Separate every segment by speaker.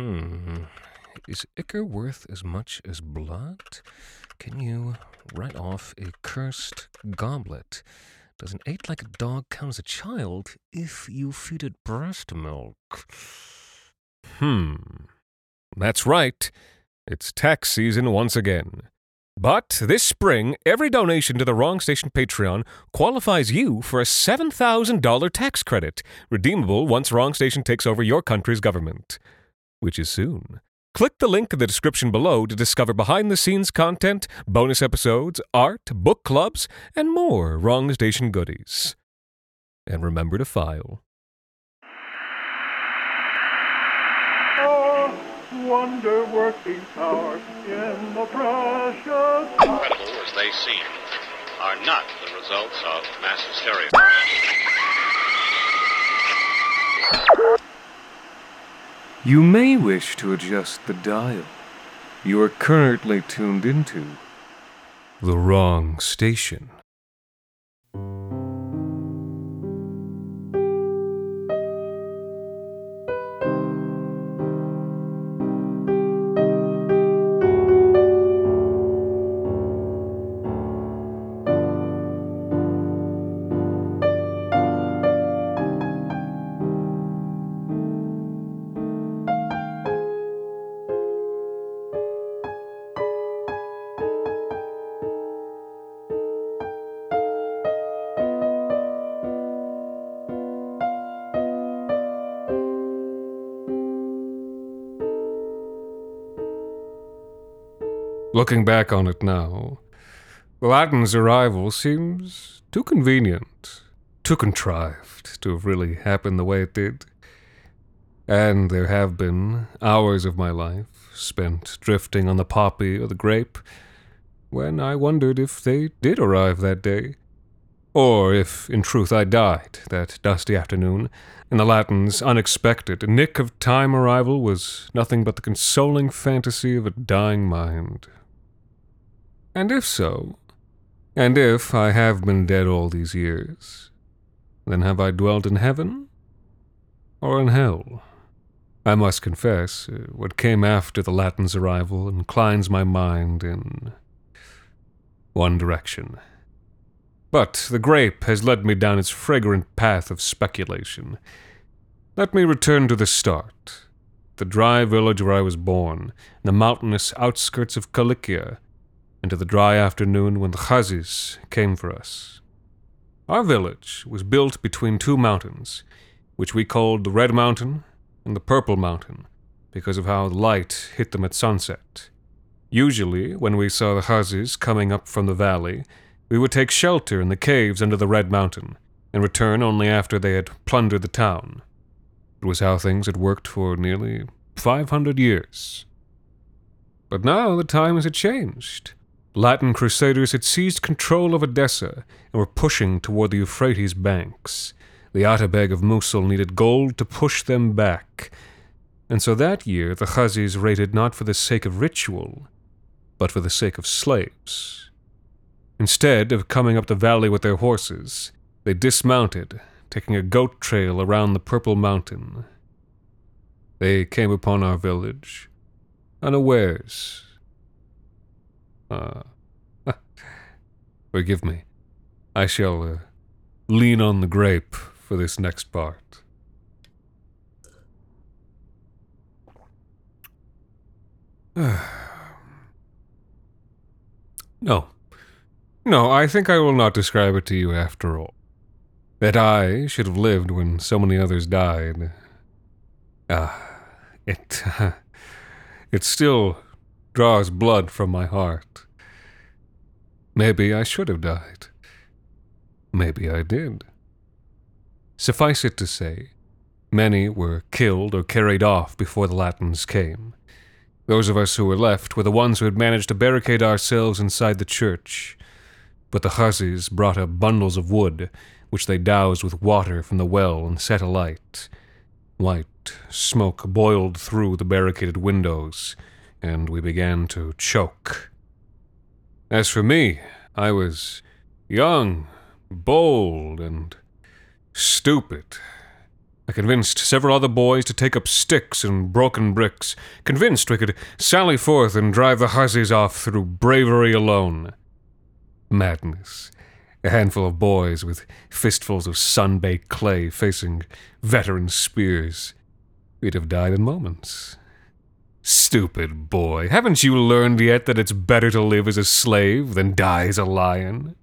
Speaker 1: Hmm. Is ichor worth as much as blood? Can you write off a cursed goblet? Does an eight like a dog count as a child if you feed it breast milk?
Speaker 2: Hmm. That's right. It's tax season once again. But this spring, every donation to the Wrong Station Patreon qualifies you for a $7,000 tax credit, redeemable once Wrong Station takes over your country's government, which is soon. Click the link in the description below to discover behind the scenes content, bonus episodes, art, book clubs, and more Wrong Station goodies. And remember to file.
Speaker 3: wonder working power in the precious.
Speaker 4: Incredible as they seem, are not the results of mass hysteria.
Speaker 2: You may wish to adjust the dial. You are currently tuned into the wrong station. Looking back on it now, Latin's arrival seems too convenient, too contrived to have really happened the way it did. And there have been hours of my life spent drifting on the poppy or the grape when I wondered if they did arrive that day. Or if, in truth, I died that dusty afternoon, and the Latin's unexpected, nick of time arrival was nothing but the consoling fantasy of a dying mind. And if so, and if I have been dead all these years, then have I dwelt in heaven or in hell? I must confess, uh, what came after the Latin's arrival inclines my mind in one direction. But the grape has led me down its fragrant path of speculation. Let me return to the start. The dry village where I was born, in the mountainous outskirts of Kilikia, into the dry afternoon when the Ghazis came for us. Our village was built between two mountains, which we called the Red Mountain and the Purple Mountain, because of how the light hit them at sunset. Usually, when we saw the Ghazis coming up from the valley, we would take shelter in the caves under the Red Mountain, and return only after they had plundered the town. It was how things had worked for nearly 500 years. But now the times had changed. Latin crusaders had seized control of Edessa and were pushing toward the Euphrates banks. The Atabeg of Mosul needed gold to push them back. And so that year the Ghazis raided not for the sake of ritual, but for the sake of slaves. Instead of coming up the valley with their horses, they dismounted, taking a goat trail around the Purple Mountain. They came upon our village, unawares, uh, forgive me. I shall uh, lean on the grape for this next part. no. No, I think I will not describe it to you after all. That I should have lived when so many others died. Ah, uh, it. Uh, it still draws blood from my heart. Maybe I should have died. Maybe I did. Suffice it to say, many were killed or carried off before the Latins came. Those of us who were left were the ones who had managed to barricade ourselves inside the church. But the Ghazis brought up bundles of wood, which they doused with water from the well and set alight. White smoke boiled through the barricaded windows, and we began to choke. As for me, I was young, bold, and stupid. I convinced several other boys to take up sticks and broken bricks, convinced we could sally forth and drive the hussies off through bravery alone. Madness. A handful of boys with fistfuls of sun baked clay facing veteran spears. We'd have died in moments. Stupid boy, haven't you learned yet that it's better to live as a slave than die as a lion?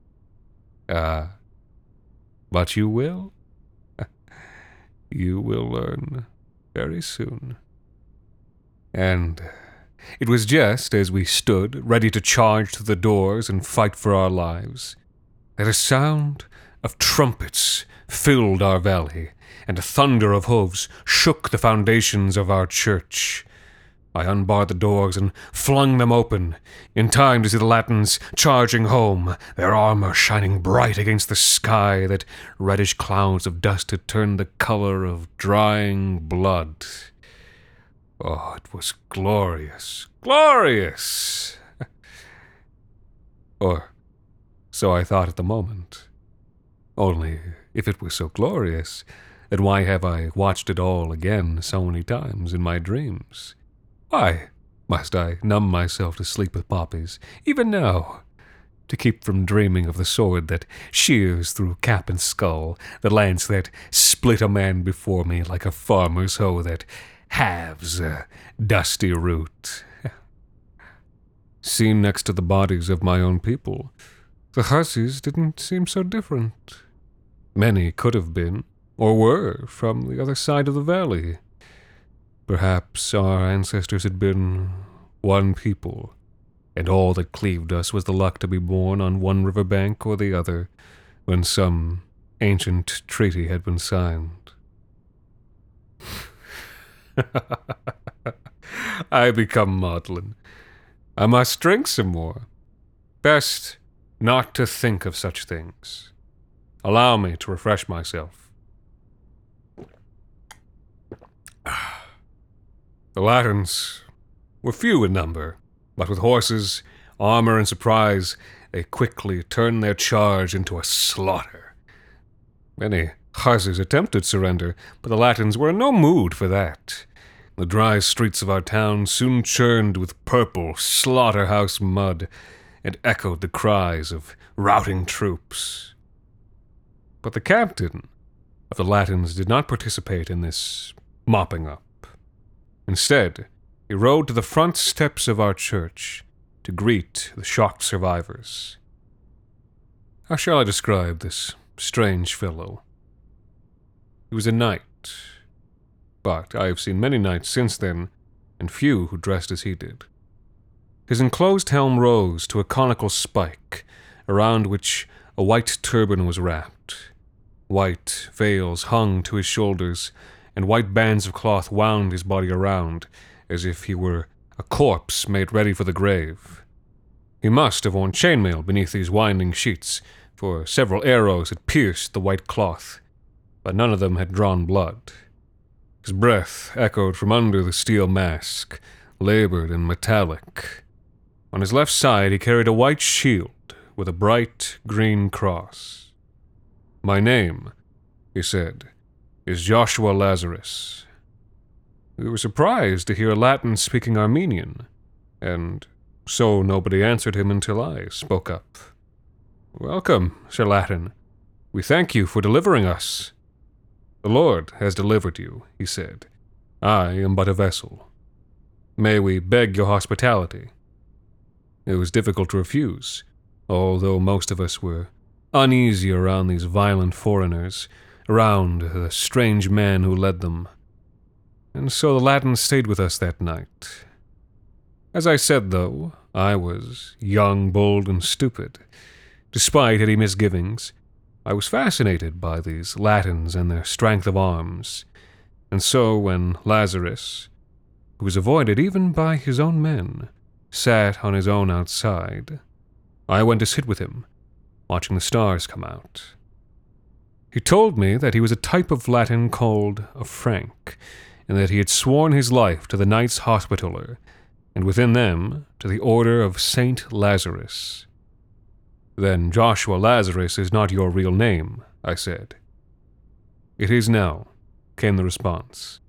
Speaker 2: Ah, but you will? you will learn very soon. And it was just as we stood, ready to charge to the doors and fight for our lives, that a sound of trumpets filled our valley, and a thunder of hoofs shook the foundations of our church. I unbarred the doors and flung them open, in time to see the Latins charging home, their armor shining bright against the sky that reddish clouds of dust had turned the color of drying blood. Oh, it was glorious, glorious! or so I thought at the moment. Only, if it was so glorious, then why have I watched it all again so many times in my dreams? Why must I numb myself to sleep with poppies, even now? To keep from dreaming of the sword that shears through cap and skull, the lance that split a man before me like a farmer's hoe that halves a dusty root. Seen next to the bodies of my own people, the hussies didn't seem so different. Many could have been, or were, from the other side of the valley. Perhaps our ancestors had been one people, and all that cleaved us was the luck to be born on one river bank or the other when some ancient treaty had been signed. I become maudlin. I must drink some more. Best not to think of such things. Allow me to refresh myself. Ah. The Latins were few in number, but with horses, armor, and surprise, they quickly turned their charge into a slaughter. Many hussies attempted surrender, but the Latins were in no mood for that. The dry streets of our town soon churned with purple slaughterhouse mud and echoed the cries of routing troops. But the captain of the Latins did not participate in this mopping up. Instead, he rode to the front steps of our church to greet the shocked survivors. How shall I describe this strange fellow? He was a knight, but I have seen many knights since then, and few who dressed as he did. His enclosed helm rose to a conical spike, around which a white turban was wrapped. White veils hung to his shoulders, and white bands of cloth wound his body around, as if he were a corpse made ready for the grave. He must have worn chainmail beneath these winding sheets, for several arrows had pierced the white cloth, but none of them had drawn blood. His breath echoed from under the steel mask, labored and metallic. On his left side, he carried a white shield with a bright green cross. My name, he said, is Joshua Lazarus. We were surprised to hear a Latin speaking Armenian, and so nobody answered him until I spoke up. Welcome, Sir Latin. We thank you for delivering us. The Lord has delivered you, he said. I am but a vessel. May we beg your hospitality? It was difficult to refuse, although most of us were uneasy around these violent foreigners around the strange man who led them. And so the Latins stayed with us that night. As I said, though, I was young, bold, and stupid. Despite any misgivings, I was fascinated by these Latins and their strength of arms. And so when Lazarus, who was avoided even by his own men, sat on his own outside, I went to sit with him, watching the stars come out. He told me that he was a type of Latin called a Frank, and that he had sworn his life to the Knights Hospitaller, and within them to the Order of Saint Lazarus. Then Joshua Lazarus is not your real name, I said. It is now, came the response.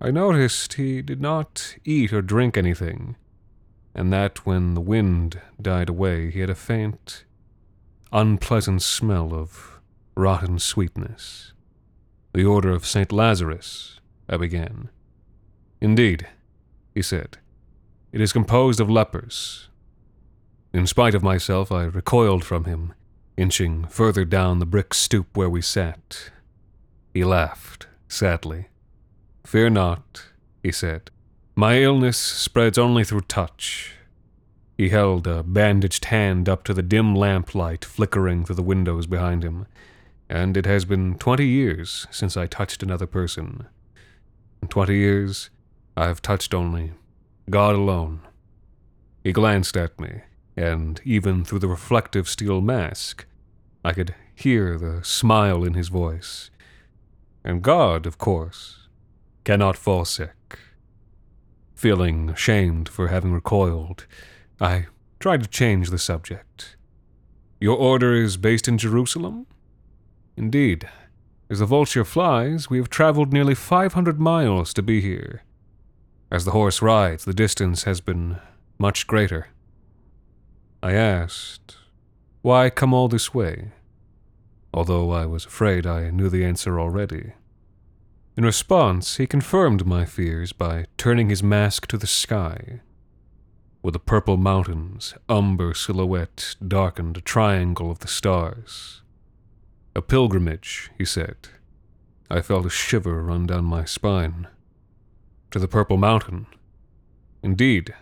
Speaker 2: I noticed he did not eat or drink anything, and that when the wind died away, he had a faint, unpleasant smell of rotten sweetness. The Order of St. Lazarus, I began. Indeed, he said. It is composed of lepers. In spite of myself, I recoiled from him, inching further down the brick stoop where we sat. He laughed, sadly. Fear not, he said. My illness spreads only through touch. He held a bandaged hand up to the dim lamplight flickering through the windows behind him, and it has been twenty years since I touched another person. In twenty years, I have touched only God alone. He glanced at me, and even through the reflective steel mask, I could hear the smile in his voice. And God, of course, cannot fall sick. Feeling ashamed for having recoiled, I tried to change the subject. Your order is based in Jerusalem? Indeed. As the vulture flies, we have traveled nearly 500 miles to be here. As the horse rides, the distance has been much greater. I asked, Why come all this way? Although I was afraid I knew the answer already. In response, he confirmed my fears by turning his mask to the sky. With the purple mountains, umber silhouette darkened a triangle of the stars. A pilgrimage, he said. I felt a shiver run down my spine to the Purple Mountain. Indeed,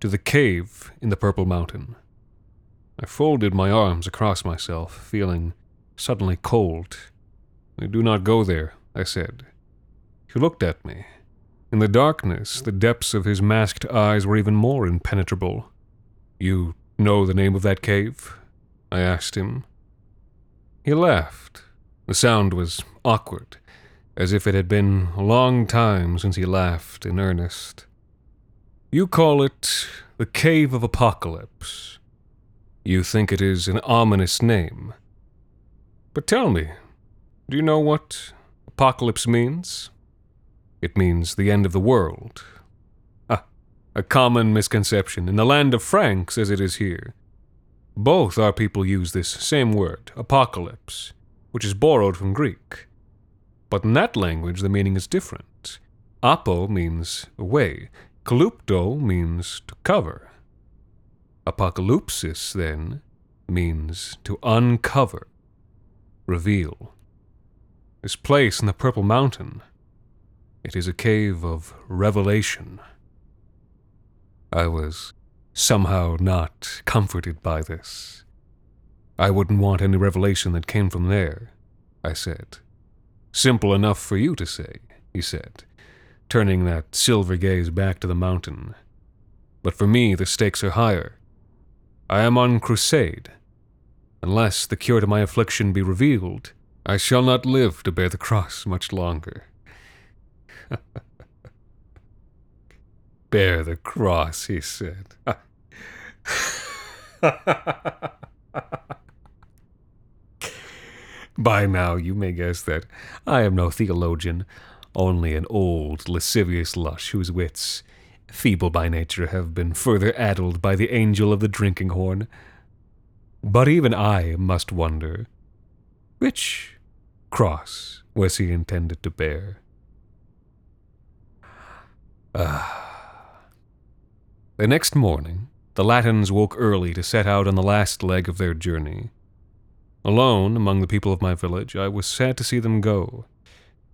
Speaker 2: to the cave in the Purple Mountain. I folded my arms across myself, feeling suddenly cold. I do not go there, I said. He looked at me. In the darkness, the depths of his masked eyes were even more impenetrable. You know the name of that cave? I asked him. He laughed. The sound was awkward as if it had been a long time since he laughed in earnest. You call it the Cave of Apocalypse. You think it is an ominous name. But tell me, do you know what apocalypse means? It means the end of the world. Ah, a common misconception in the land of Franks as it is here. Both our people use this same word, apocalypse, which is borrowed from Greek. But in that language, the meaning is different. Apo means away, kalupto means to cover. Apocalypsis, then, means to uncover, reveal. This place in the Purple Mountain, it is a cave of revelation. I was somehow not comforted by this. I wouldn't want any revelation that came from there, I said. Simple enough for you to say, he said, turning that silver gaze back to the mountain. But for me, the stakes are higher. I am on crusade. Unless the cure to my affliction be revealed, I shall not live to bear the cross much longer. bear the cross, he said. By now, you may guess that I am no theologian, only an old, lascivious lush whose wits, feeble by nature, have been further addled by the angel of the drinking horn. But even I must wonder which cross was he intended to bear? Ah. The next morning, the Latins woke early to set out on the last leg of their journey. Alone among the people of my village, I was sad to see them go.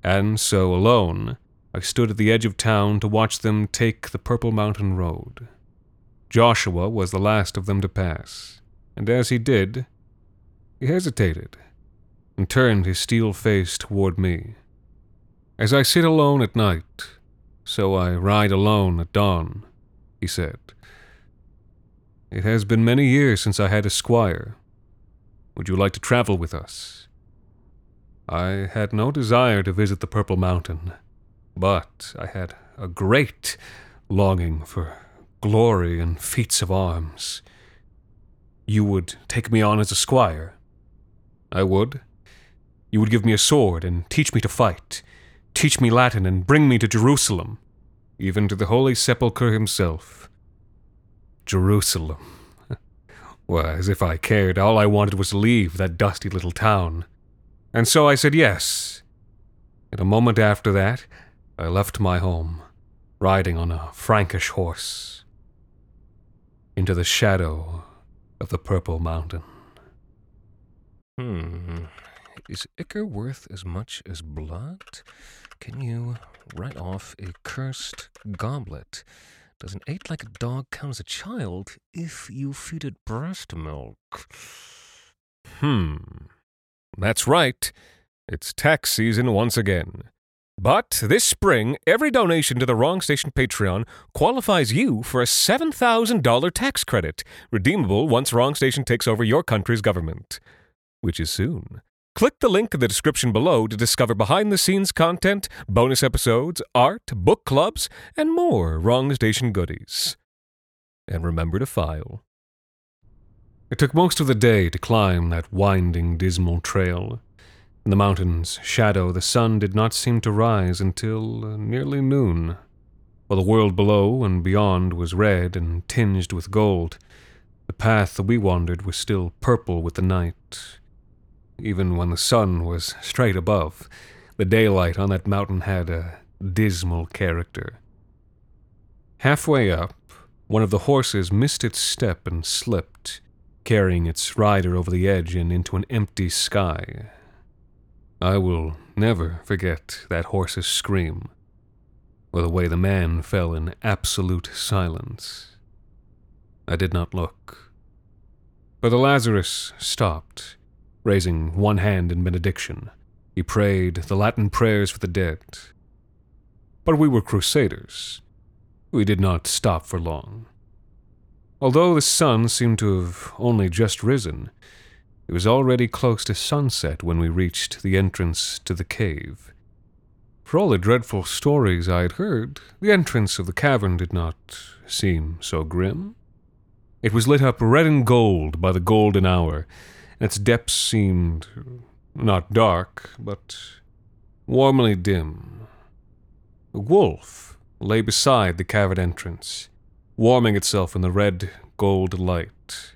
Speaker 2: And so, alone, I stood at the edge of town to watch them take the Purple Mountain Road. Joshua was the last of them to pass, and as he did, he hesitated and turned his steel face toward me. As I sit alone at night, so I ride alone at dawn, he said. It has been many years since I had a squire, would you like to travel with us? I had no desire to visit the Purple Mountain, but I had a great longing for glory and feats of arms. You would take me on as a squire. I would. You would give me a sword and teach me to fight, teach me Latin and bring me to Jerusalem, even to the Holy Sepulchre himself. Jerusalem. Why, as if I cared, all I wanted was to leave that dusty little town. And so I said yes. And a moment after that, I left my home, riding on a Frankish horse, into the shadow of the Purple Mountain.
Speaker 1: Hmm. Is ichor worth as much as blood? Can you write off a cursed goblet? Does an eight like a dog count as a child if you feed it breast milk?
Speaker 2: Hmm. That's right. It's tax season once again. But this spring, every donation to the Wrong Station Patreon qualifies you for a $7,000 tax credit, redeemable once Wrong Station takes over your country's government. Which is soon. Click the link in the description below to discover behind the scenes content, bonus episodes, art, book clubs, and more Wrong Station goodies. And remember to file. It took most of the day to climb that winding, dismal trail. In the mountain's shadow, the sun did not seem to rise until uh, nearly noon. While the world below and beyond was red and tinged with gold, the path that we wandered was still purple with the night. Even when the sun was straight above, the daylight on that mountain had a dismal character. Halfway up, one of the horses missed its step and slipped, carrying its rider over the edge and into an empty sky. I will never forget that horse's scream, or the way the man fell in absolute silence. I did not look. But the Lazarus stopped, raising one hand in benediction. He prayed the Latin prayers for the dead. But we were crusaders. We did not stop for long. Although the sun seemed to have only just risen, it was already close to sunset when we reached the entrance to the cave. For all the dreadful stories I had heard, the entrance of the cavern did not seem so grim. It was lit up red and gold by the golden hour, its depths seemed not dark, but warmly dim. A wolf lay beside the cavern entrance, warming itself in the red gold light.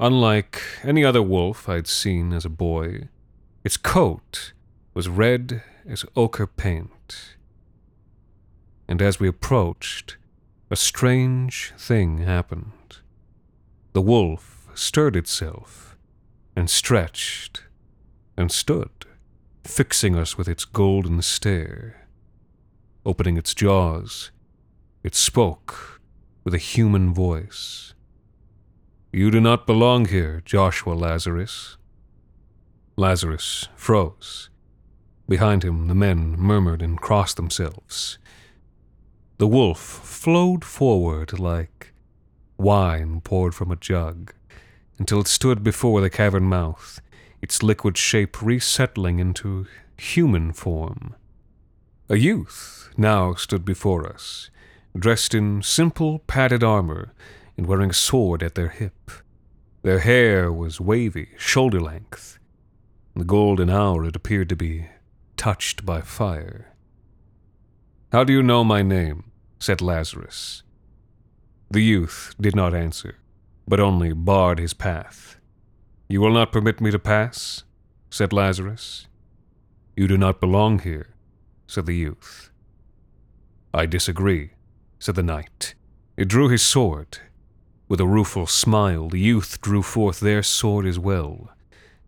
Speaker 2: Unlike any other wolf I'd seen as a boy, its coat was red as ochre paint. And as we approached, a strange thing happened. The wolf stirred itself and stretched and stood, fixing us with its golden stare. Opening its jaws, it spoke with a human voice. You do not belong here, Joshua Lazarus. Lazarus froze. Behind him, the men murmured and crossed themselves. The wolf flowed forward like wine poured from a jug, until it stood before the cavern mouth, its liquid shape resettling into human form. A youth now stood before us, dressed in simple padded armor and wearing a sword at their hip. Their hair was wavy, shoulder length. In the golden hour it appeared to be touched by fire. How do you know my name? said Lazarus. The youth did not answer, but only barred his path. You will not permit me to pass? said Lazarus. You do not belong here, said the youth. I disagree, said the knight. He drew his sword. With a rueful smile, the youth drew forth their sword as well,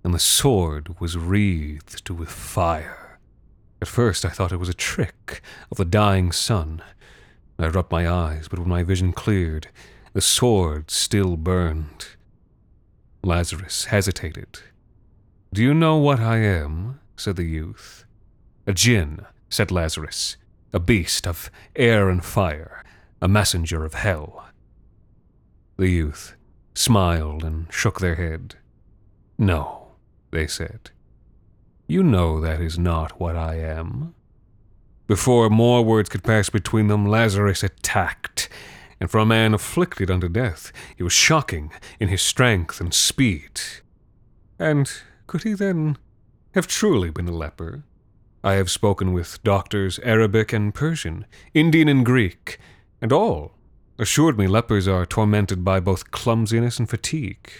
Speaker 2: and the sword was wreathed with fire. At first I thought it was a trick of the dying sun, I rubbed my eyes, but when my vision cleared, the sword still burned. Lazarus hesitated. Do you know what I am? said the youth. A jinn, said Lazarus, a beast of air and fire, a messenger of hell. The youth smiled and shook their head. No, they said. You know that is not what I am. Before more words could pass between them, Lazarus attacked, and for a man afflicted unto death, he was shocking in his strength and speed. And could he then have truly been a leper? I have spoken with doctors Arabic and Persian, Indian and Greek, and all assured me lepers are tormented by both clumsiness and fatigue.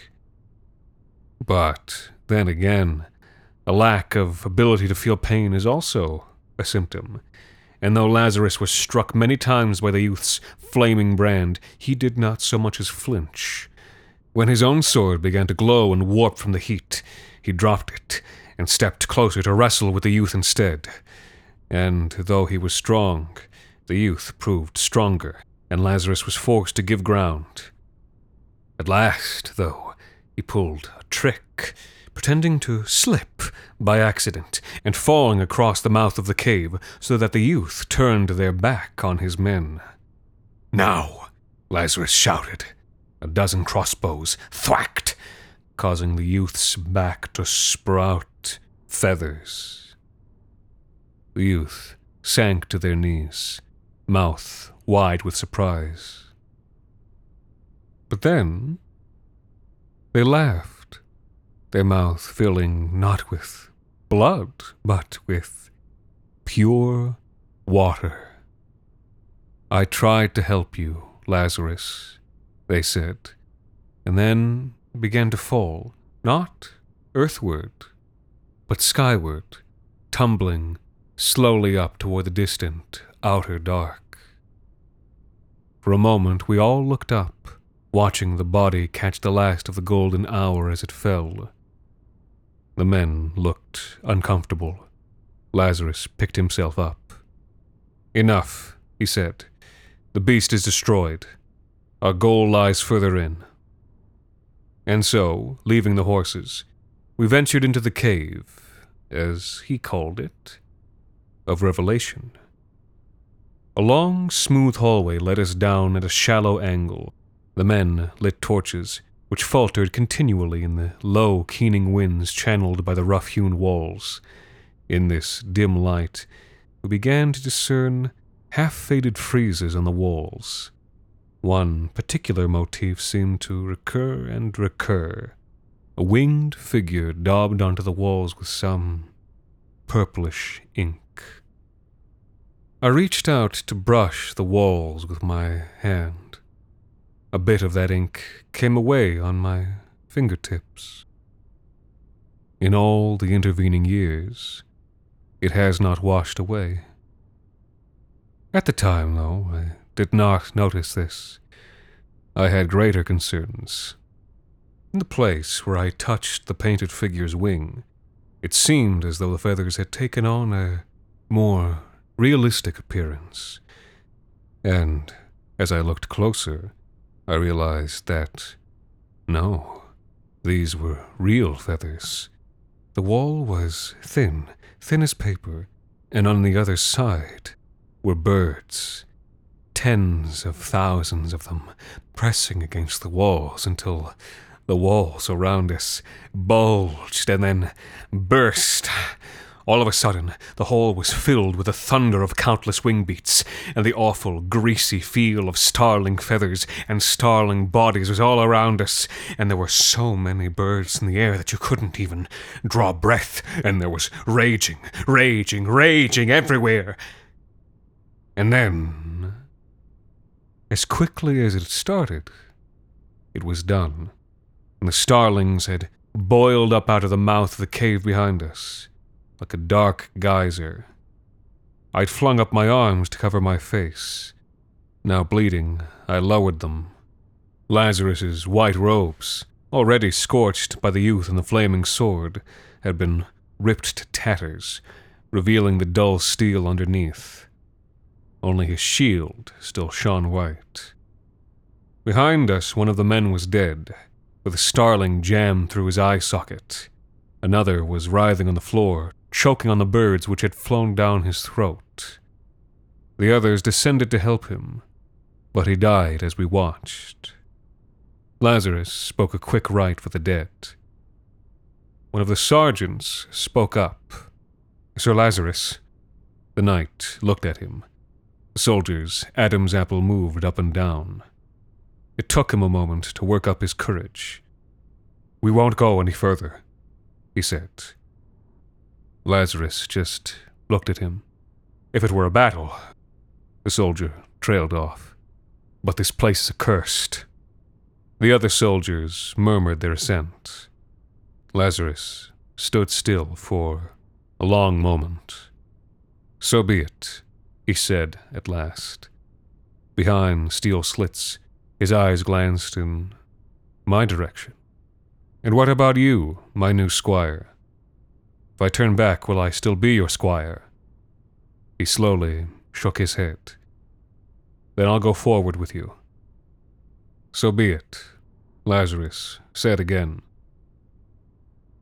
Speaker 2: But then again, a lack of ability to feel pain is also a symptom. And though Lazarus was struck many times by the youth's flaming brand, he did not so much as flinch. When his own sword began to glow and warp from the heat, he dropped it and stepped closer to wrestle with the youth instead. And though he was strong, the youth proved stronger, and Lazarus was forced to give ground. At last, though, he pulled a trick, pretending to slip by accident and falling across the mouth of the cave so that the youth turned their back on his men. Now, Lazarus shouted. A dozen crossbows thwacked, causing the youth's back to sprout feathers. The youth sank to their knees, mouth wide with surprise. But then they laughed, their mouth filling not with blood, but with pure water. I tried to help you, Lazarus, they said, and then began to fall, not earthward, but skyward, tumbling slowly up toward the distant outer dark. For a moment we all looked up, watching the body catch the last of the golden hour as it fell. The men looked uncomfortable. Lazarus picked himself up. Enough, he said. The beast is destroyed. Our goal lies further in. And so, leaving the horses, we ventured into the cave, as he called it, of revelation. A long, smooth hallway led us down at a shallow angle. The men lit torches, which faltered continually in the low, keening winds channeled by the rough hewn walls. In this dim light, we began to discern half faded friezes on the walls. One particular motif seemed to recur and recur. A winged figure daubed onto the walls with some purplish ink. I reached out to brush the walls with my hand. A bit of that ink came away on my fingertips. In all the intervening years, it has not washed away. At the time, though, I did not notice this. I had greater concerns. In the place where I touched the painted figure's wing, it seemed as though the feathers had taken on a more realistic appearance. And as I looked closer, I realized that no, these were real feathers. The wall was thin, thin as paper, and on the other side were birds tens of thousands of them, pressing against the walls until the walls around us bulged and then burst. All of a sudden, the hall was filled with the thunder of countless wing beats, and the awful, greasy feel of starling feathers and starling bodies was all around us, and there were so many birds in the air that you couldn't even draw breath, and there was raging, raging, raging everywhere. And then as quickly as it started, it was done, and the starlings had boiled up out of the mouth of the cave behind us, like a dark geyser. I'd flung up my arms to cover my face. Now bleeding, I lowered them. Lazarus's white robes, already scorched by the youth and the flaming sword, had been ripped to tatters, revealing the dull steel underneath. Only his shield still shone white. Behind us, one of the men was dead, with a starling jammed through his eye socket. Another was writhing on the floor, choking on the birds which had flown down his throat. The others descended to help him, but he died as we watched. Lazarus spoke a quick rite for the dead. One of the sergeants spoke up. Sir Lazarus. The knight looked at him the soldier's Adam's apple moved up and down. It took him a moment to work up his courage. We won't go any further, he said. Lazarus just looked at him. If it were a battle, the soldier trailed off. But this place is accursed. The other soldiers murmured their assent. Lazarus stood still for a long moment. So be it, he said at last. Behind steel slits, his eyes glanced in my direction. And what about you, my new squire? If I turn back, will I still be your squire? He slowly shook his head. Then I'll go forward with you. So be it, Lazarus said again.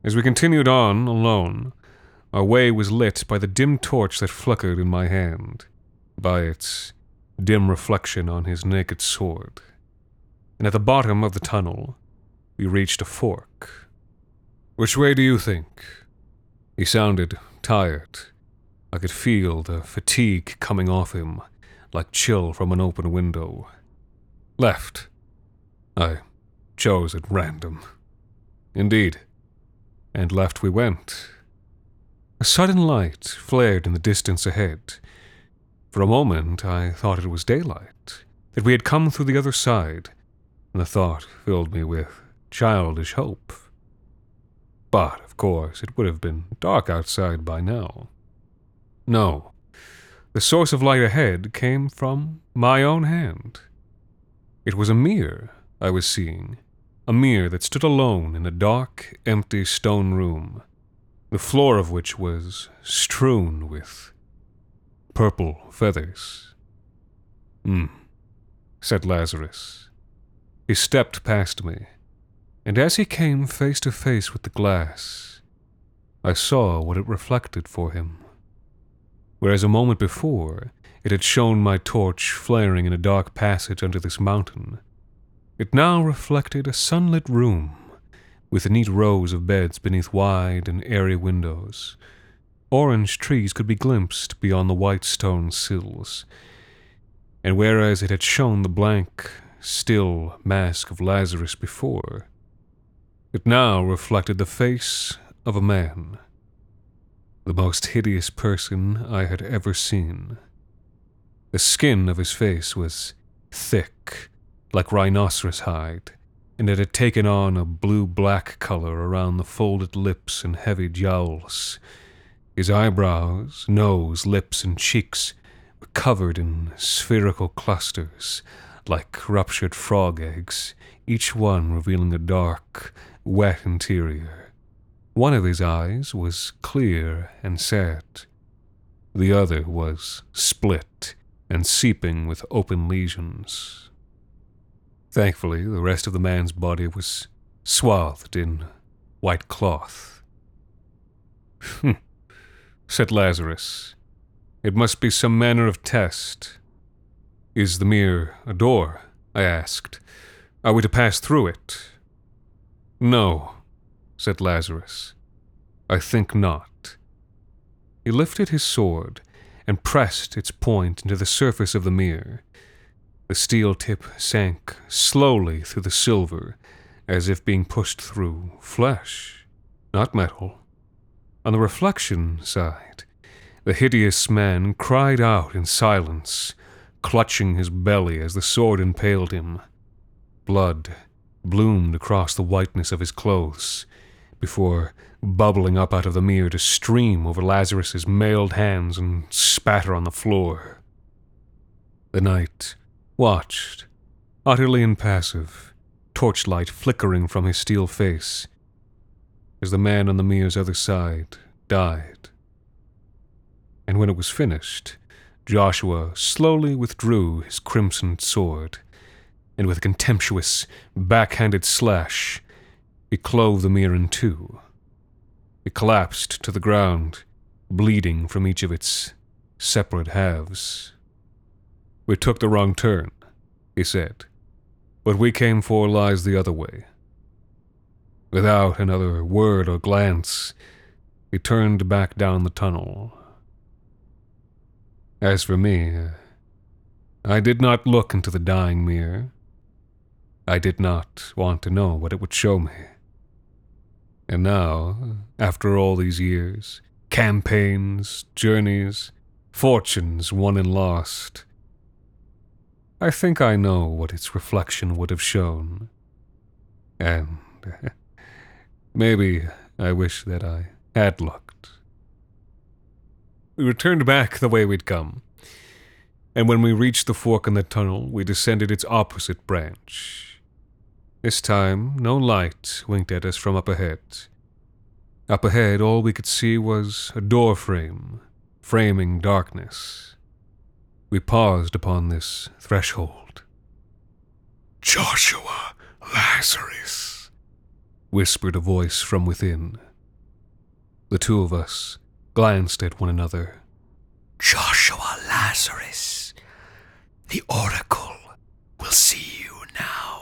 Speaker 2: As we continued on alone, our way was lit by the dim torch that flickered in my hand, by its dim reflection on his naked sword. And at the bottom of the tunnel, we reached a fork. Which way do you think? He sounded tired. I could feel the fatigue coming off him, like chill from an open window. Left. I chose at random. Indeed. And left we went. A sudden light flared in the distance ahead. For a moment I thought it was daylight, that we had come through the other side, and the thought filled me with childish hope. But, of course, it would have been dark outside by now. No, the source of light ahead came from my own hand. It was a mirror I was seeing, a mirror that stood alone in a dark, empty stone room, the floor of which was strewn with purple feathers. Hmm, said Lazarus. He stepped past me, and as he came face to face with the glass, I saw what it reflected for him. Whereas a moment before, it had shown my torch flaring in a dark passage under this mountain, it now reflected a sunlit room with neat rows of beds beneath wide and airy windows. Orange trees could be glimpsed beyond the white stone sills. And whereas it had shown the blank, still mask of Lazarus before, it now reflected the face of a man. The most hideous person I had ever seen. The skin of his face was thick like rhinoceros hide, and it had taken on a blue black color around the folded lips and heavy jowls. His eyebrows, nose, lips, and cheeks were covered in spherical clusters, like ruptured frog eggs, each one revealing a dark, wet interior. One of his eyes was clear and set. The other was split and seeping with open lesions. Thankfully, the rest of the man's body was swathed in white cloth. Hmm, said Lazarus. It must be some manner of test. Is the mirror a door? I asked. Are we to pass through it? No, said Lazarus. I think not. He lifted his sword and pressed its point into the surface of the mirror, the steel tip sank slowly through the silver, as if being pushed through flesh, not metal. On the reflection side, the hideous man cried out in silence, clutching his belly as the sword impaled him. Blood bloomed across the whiteness of his clothes before bubbling up out of the mirror to stream over Lazarus's mailed hands and spatter on the floor. The knight watched, utterly impassive, torchlight flickering from his steel face, as the man on the mirror's other side died. And when it was finished, Joshua slowly withdrew his crimsoned sword, and with a contemptuous, backhanded slash, he clove the mirror in two. It collapsed to the ground, bleeding from each of its separate halves. We took the wrong turn, he said. What we came for lies the other way. Without another word or glance, he turned back down the tunnel. As for me, I did not look into the dying mirror. I did not want to know what it would show me. And now, after all these years, campaigns, journeys, fortunes won and lost. I think I know what its reflection would have shown. And maybe I wish that I had looked. We returned back the way we'd come, and when we reached the fork in the tunnel, we descended its opposite branch. This time, no light winked at us from up ahead. Up ahead, all we could see was a door frame, framing darkness. We paused upon this threshold. Joshua Lazarus, whispered a voice from within. The two of us glanced at one another. Joshua Lazarus, the Oracle will see you now.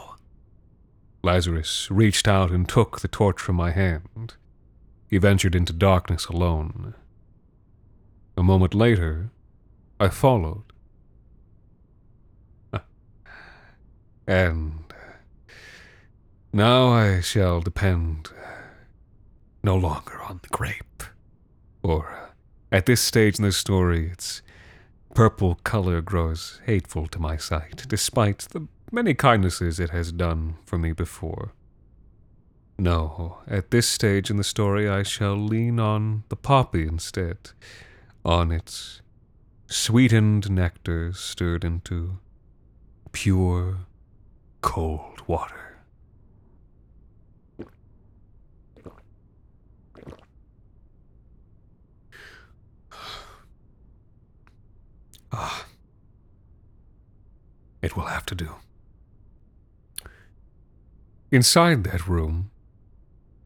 Speaker 2: Lazarus reached out and took the torch from my hand. He ventured into darkness alone. A moment later, I followed. Ah. And now I shall depend no longer on the grape. Or, at this stage in the story, its purple color grows hateful to my sight, despite the many kindnesses it has done for me before. No, at this stage in the story, I shall lean on the poppy instead, on its sweetened nectar stirred into pure, cold water. Ah, it will have to do. Inside that room,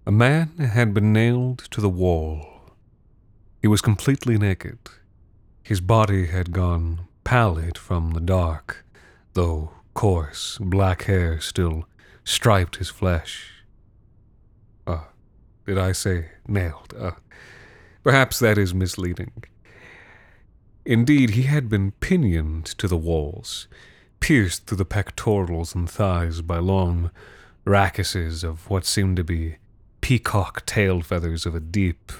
Speaker 2: a man had been nailed to the wall. He was completely naked. His body had gone pallid from the dark, though coarse black hair still striped his flesh. Ah, did I say nailed? Uh, perhaps that is misleading. Indeed, he had been pinioned to the walls, pierced through the pectorals and thighs by long rachises of what seemed to be peacock tail feathers of a deep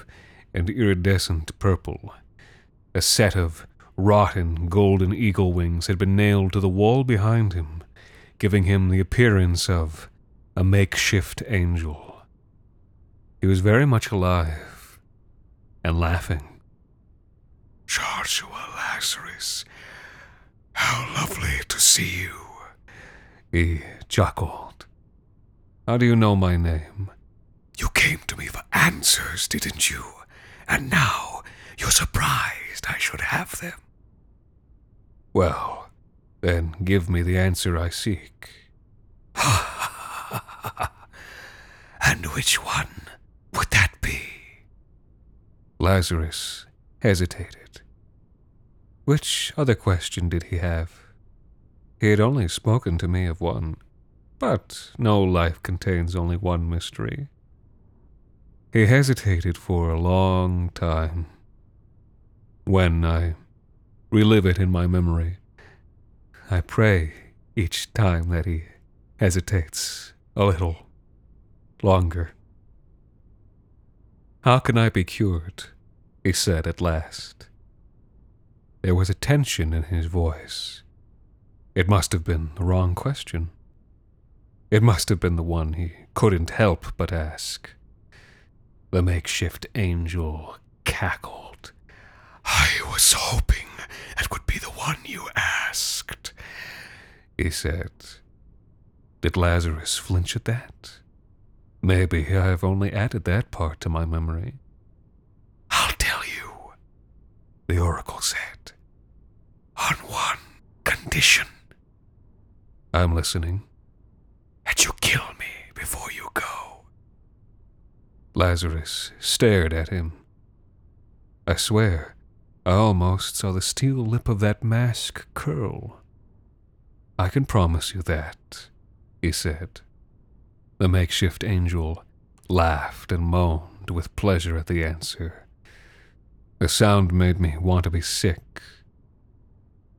Speaker 2: and iridescent purple. A set of rotten golden eagle wings had been nailed to the wall behind him, giving him the appearance of a makeshift angel. He was very much alive and laughing. Joshua Lazarus, how lovely to see you. He chuckled. How do you know my name? You came to me for answers, didn't you? And now you're surprised I should have them. Well, then give me the answer I seek. and which one would that be? Lazarus hesitated. Which other question did he have? He had only spoken to me of one, but no life contains only one mystery. He hesitated for a long time. When I relive it in my memory, I pray each time that he hesitates a little longer. How can I be cured? he said at last. There was a tension in his voice. It must have been the wrong question. It must have been the one he couldn't help but ask. The makeshift angel cackled. I was hoping it would be the one you asked, he said. Did Lazarus flinch at that? Maybe I have only added that part to my memory. I'll tell you, the oracle said. On one condition. I'm listening. That you kill me before you go. Lazarus stared at him. I swear, I almost saw the steel lip of that mask curl. I can promise you that, he said. The makeshift angel laughed and moaned with pleasure at the answer. The sound made me want to be sick.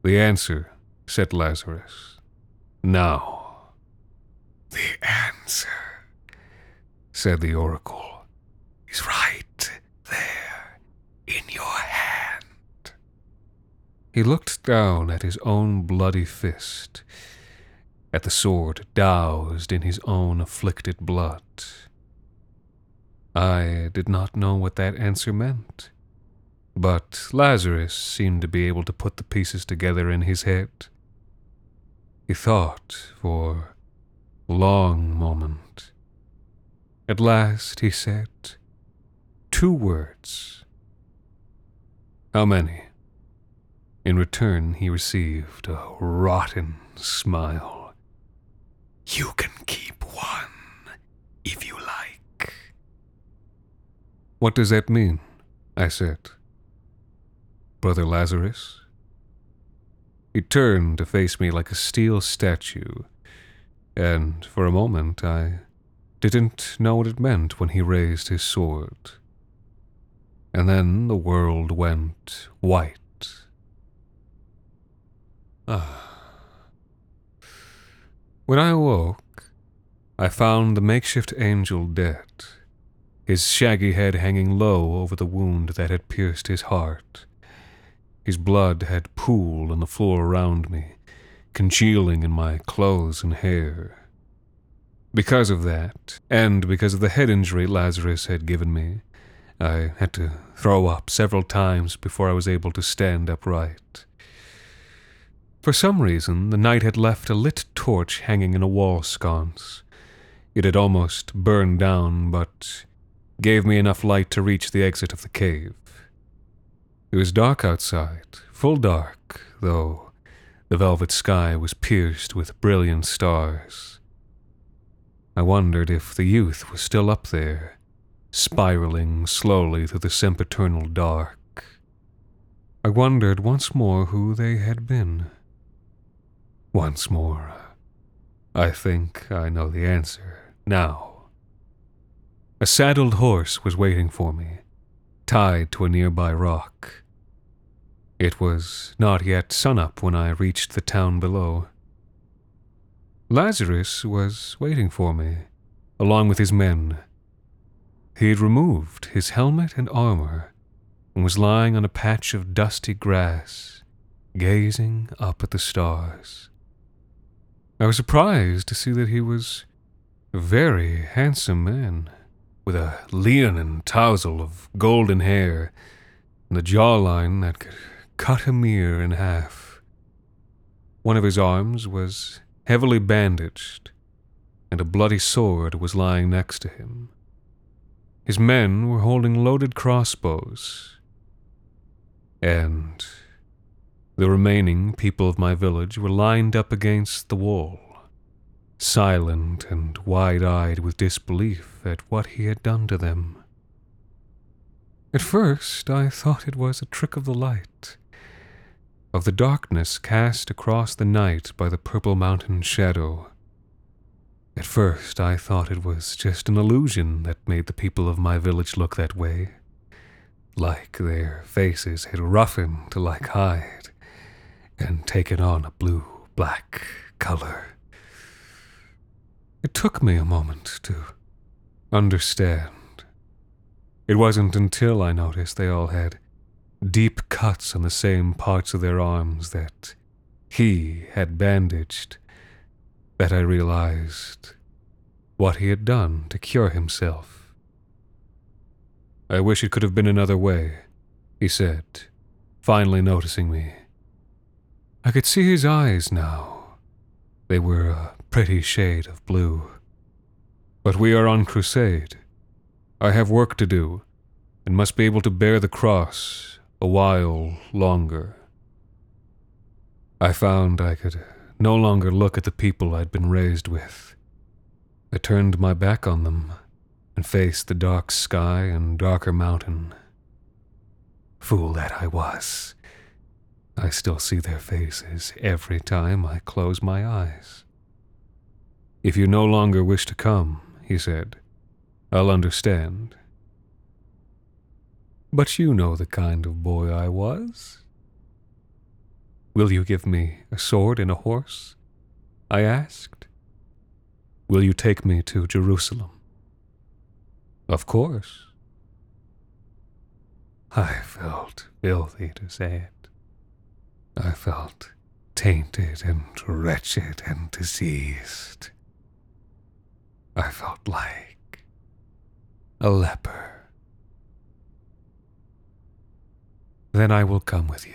Speaker 2: The answer, said Lazarus. Now. The answer, said the oracle, is right there in your hand. He looked down at his own bloody fist, at the sword doused in his own afflicted blood. I did not know what that answer meant, but Lazarus seemed to be able to put the pieces together in his head. He thought for long moment. At last he said two words. How many? In return, he received a rotten smile. You can keep one, if you like. What does that mean? I said. Brother Lazarus? He turned to face me like a steel statue, and for a moment I didn't know what it meant when he raised his sword. And then the world went white. Ah. When I awoke, I found the makeshift angel dead, his shaggy head hanging low over the wound that had pierced his heart. His blood had pooled on the floor around me, congealing in my clothes and hair. Because of that, and because of the head injury Lazarus had given me, I had to throw up several times before I was able to stand upright. For some reason, the knight had left a lit torch hanging in a wall sconce. It had almost burned down, but gave me enough light to reach the exit of the cave. It was dark outside, full dark, though the velvet sky was pierced with brilliant stars. I wondered if the youth was still up there, spiraling slowly through the sempiternal dark. I wondered once more who they had been. Once more. I think I know the answer now. A saddled horse was waiting for me, tied to a nearby rock. It was not yet sunup when I reached the town below. Lazarus was waiting for me, along with his men. He had removed his helmet and armor and was lying on a patch of dusty grass, gazing up at the stars. I was surprised to see that he was a very handsome man, with a leonine tousle of golden hair and a jawline that could cut a mere in half. One of his arms was heavily bandaged, and a bloody sword was lying next to him. His men were holding loaded crossbows, and the remaining people of my village were lined up against the wall, silent and wide eyed with disbelief at what he had done to them. At first, I thought it was a trick of the light, of the darkness cast across the night by the purple mountain shadow. At first, I thought it was just an illusion that made the people of my village look that way, like their faces had roughened to like hide and taken on a blue black color. It took me a moment to understand. It wasn't until I noticed they all had deep cuts on the same parts of their arms that he had bandaged that I realized what he had done to cure himself. I wish it could have been another way, he said, finally noticing me. I could see his eyes now. They were a pretty shade of blue. But we are on crusade. I have work to do, and must be able to bear the cross a while longer. I found I could no longer look at the people I'd been raised with. I turned my back on them and faced the dark sky and darker mountain. Fool that I was. I still see their faces every time I close my eyes. If you no longer wish to come, he said, I'll understand. But you know the kind of boy I was. Will you give me a sword and a horse? I asked. Will you take me to Jerusalem? Of course. I felt filthy to say it.
Speaker 5: I felt tainted and wretched and diseased. I felt like a leper. Then I will come with you.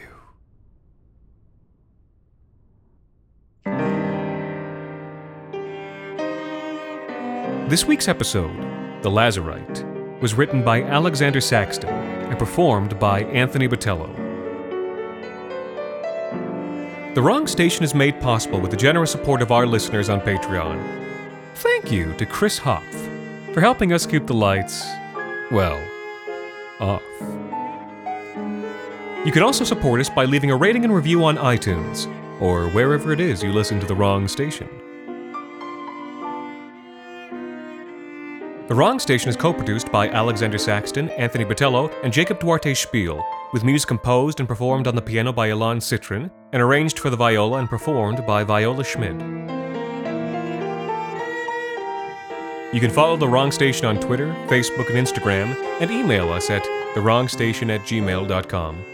Speaker 2: This week's episode, The Lazarite, was written by Alexander Saxton and performed by Anthony Botello. The Wrong Station is made possible with the generous support of our listeners on Patreon. Thank you to Chris Hopf for helping us keep the lights, well, off. You can also support us by leaving a rating and review on iTunes or wherever it is you listen to The Wrong Station. The Wrong Station is co produced by Alexander Saxton, Anthony Botello, and Jacob Duarte Spiel, with music composed and performed on the piano by Ilan Citrin, and arranged for the viola and performed by Viola Schmid. You can follow The Wrong Station on Twitter, Facebook, and Instagram, and email us at thewrongstation at gmail.com.